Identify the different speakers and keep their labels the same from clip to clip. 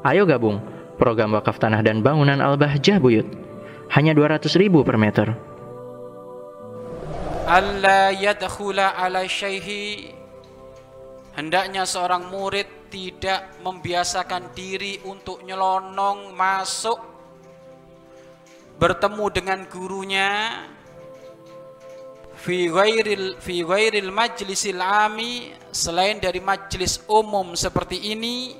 Speaker 1: Ayo gabung program wakaf tanah dan bangunan Al-Bahjah Buyut. Hanya 200 ribu per meter.
Speaker 2: yadkhula ala hendaknya seorang murid tidak membiasakan diri untuk nyelonong masuk bertemu dengan gurunya fi ghairil fi ghairil majlisil ami selain dari majlis umum seperti ini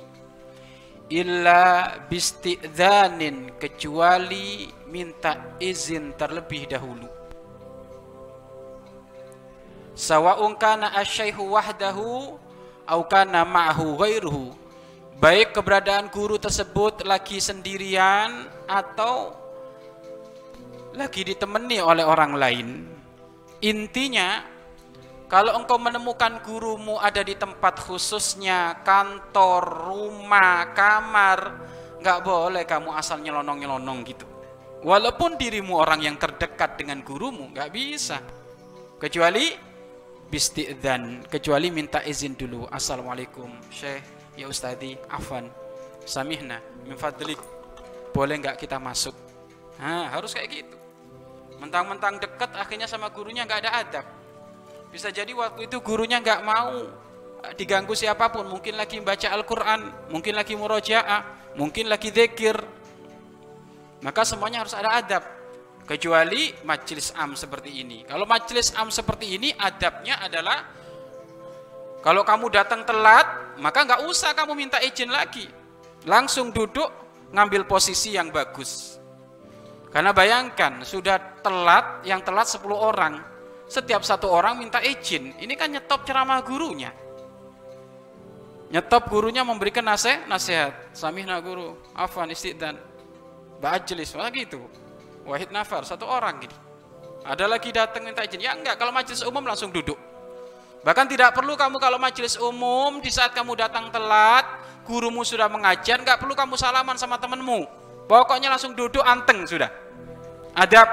Speaker 2: illa bistidzanin kecuali minta izin terlebih dahulu. Sawa'un kana asyaihu wahdahu au kana ma'ahu ghairuhu. Baik keberadaan guru tersebut lagi sendirian atau lagi ditemani oleh orang lain. Intinya kalau engkau menemukan gurumu ada di tempat khususnya kantor, rumah, kamar nggak boleh kamu asal nyelonong-nyelonong gitu. Walaupun dirimu orang yang terdekat dengan gurumu nggak bisa. Kecuali bisti'dzan kecuali minta izin dulu. Assalamualaikum syekh. Ya ustadi afan samihna min fadlik. Boleh nggak kita masuk? Nah, harus kayak gitu. Mentang-mentang dekat akhirnya sama gurunya nggak ada adab bisa jadi waktu itu gurunya nggak mau eh, diganggu siapa pun mungkin lagi baca Al-Quran mungkin lagi murojaah mungkin lagi zikir maka semuanya harus ada adab kecuali majelis am seperti ini. Kalau majelis am seperti ini adabnya adalah kalau kamu datang telat, maka nggak usah kamu minta izin lagi. Langsung duduk ngambil posisi yang bagus. Karena bayangkan sudah telat, yang telat 10 orang. Setiap satu orang minta izin. Ini kan nyetop ceramah gurunya. Nyetop gurunya memberikan nasihat, nasihat. Samihna guru, afan istidan. Ba'ajlis, gitu Wahid Nafar, satu orang gini. Ada lagi datang minta izin. Ya enggak, kalau majelis umum langsung duduk. Bahkan tidak perlu kamu kalau majelis umum di saat kamu datang telat, gurumu sudah mengajar, enggak perlu kamu salaman sama temanmu. Pokoknya langsung duduk anteng sudah. Adab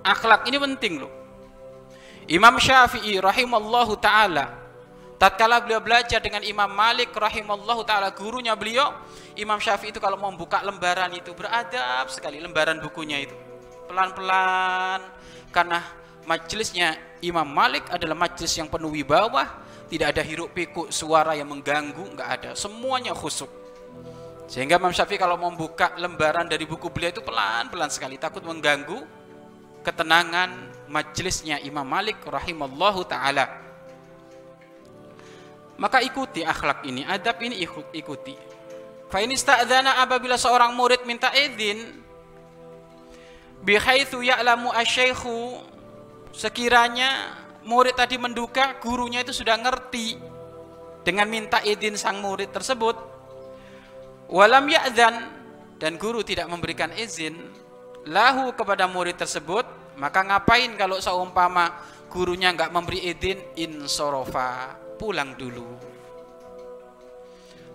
Speaker 2: akhlak ini penting loh. Imam Syafi'i rahimallahu taala tatkala beliau belajar dengan Imam Malik rahimallahu taala gurunya beliau Imam Syafi'i itu kalau mau buka lembaran itu beradab sekali lembaran bukunya itu. Pelan-pelan karena majelisnya Imam Malik adalah majelis yang penuh wibawa, tidak ada hiruk pikuk suara yang mengganggu, nggak ada. Semuanya khusuk. Sehingga Imam Syafi'i kalau mau buka lembaran dari buku beliau itu pelan-pelan sekali, takut mengganggu ketenangan majelisnya Imam Malik rahimallahu taala. Maka ikuti akhlak ini, adab ini ikuti. Fa in apabila seorang murid minta izin bihaitsu ya'lamu asyaikhu sekiranya murid tadi menduga gurunya itu sudah ngerti dengan minta izin sang murid tersebut walam ya'dzan dan guru tidak memberikan izin lahu kepada murid tersebut maka ngapain kalau seumpama gurunya nggak memberi izin? Insorofa pulang dulu.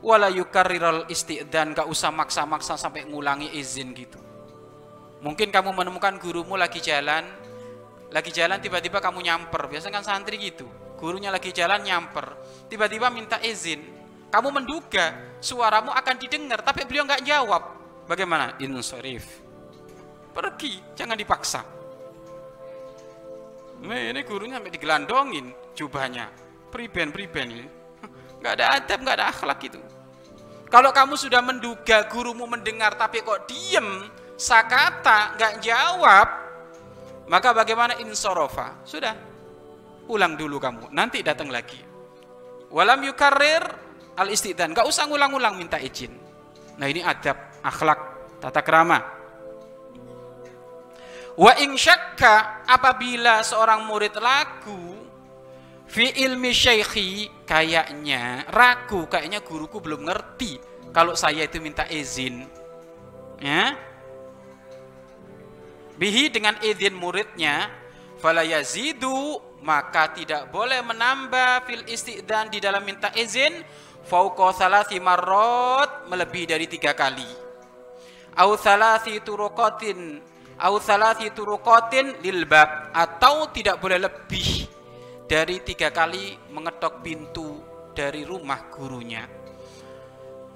Speaker 2: Wala yukarriral isti'dan gak usah maksa-maksa sampai ngulangi izin gitu. Mungkin kamu menemukan gurumu lagi jalan lagi jalan tiba-tiba kamu nyamper. Biasanya kan santri gitu gurunya lagi jalan nyamper tiba-tiba minta izin. Kamu menduga suaramu akan didengar tapi beliau nggak jawab. Bagaimana? Insarif pergi jangan dipaksa ini gurunya sampai digelandongin jubahnya priben priben ini nggak ada adab, nggak ada akhlak itu. Kalau kamu sudah menduga gurumu mendengar tapi kok diem, sakata, nggak jawab, maka bagaimana insorofa? Sudah, pulang dulu kamu, nanti datang lagi. Walam yukarir al istidan, nggak usah ngulang-ulang minta izin. Nah ini adab, akhlak, tata kerama. Wa in syakka apabila seorang murid lagu fi ilmi syekhi kayaknya ragu kayaknya guruku belum ngerti kalau saya itu minta izin. Ya? Bihi dengan izin muridnya fala yazidu maka tidak boleh menambah fil istidan di dalam minta izin fauqa salasi marot melebihi dari tiga kali. Au salasi turuqatin au salasi turuqatin lil bab atau tidak boleh lebih dari tiga kali mengetok pintu dari rumah gurunya.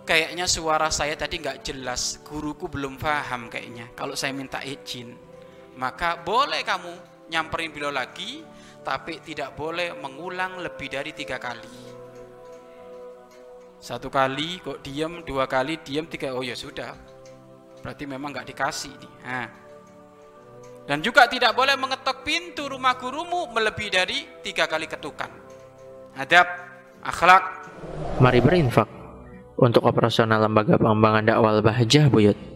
Speaker 2: kayaknya suara saya tadi nggak jelas, guruku belum paham kayaknya. Kalau saya minta izin, maka boleh kamu nyamperin beliau lagi, tapi tidak boleh mengulang lebih dari tiga kali. Satu kali kok diam, dua kali diam, tiga oh ya sudah. Berarti memang nggak dikasih nih. Nah. Dan juga tidak boleh mengetok pintu rumah gurumu melebihi dari tiga kali ketukan. Adab, akhlak.
Speaker 1: Mari berinfak untuk operasional lembaga pengembangan dakwah Bahjah Buyut.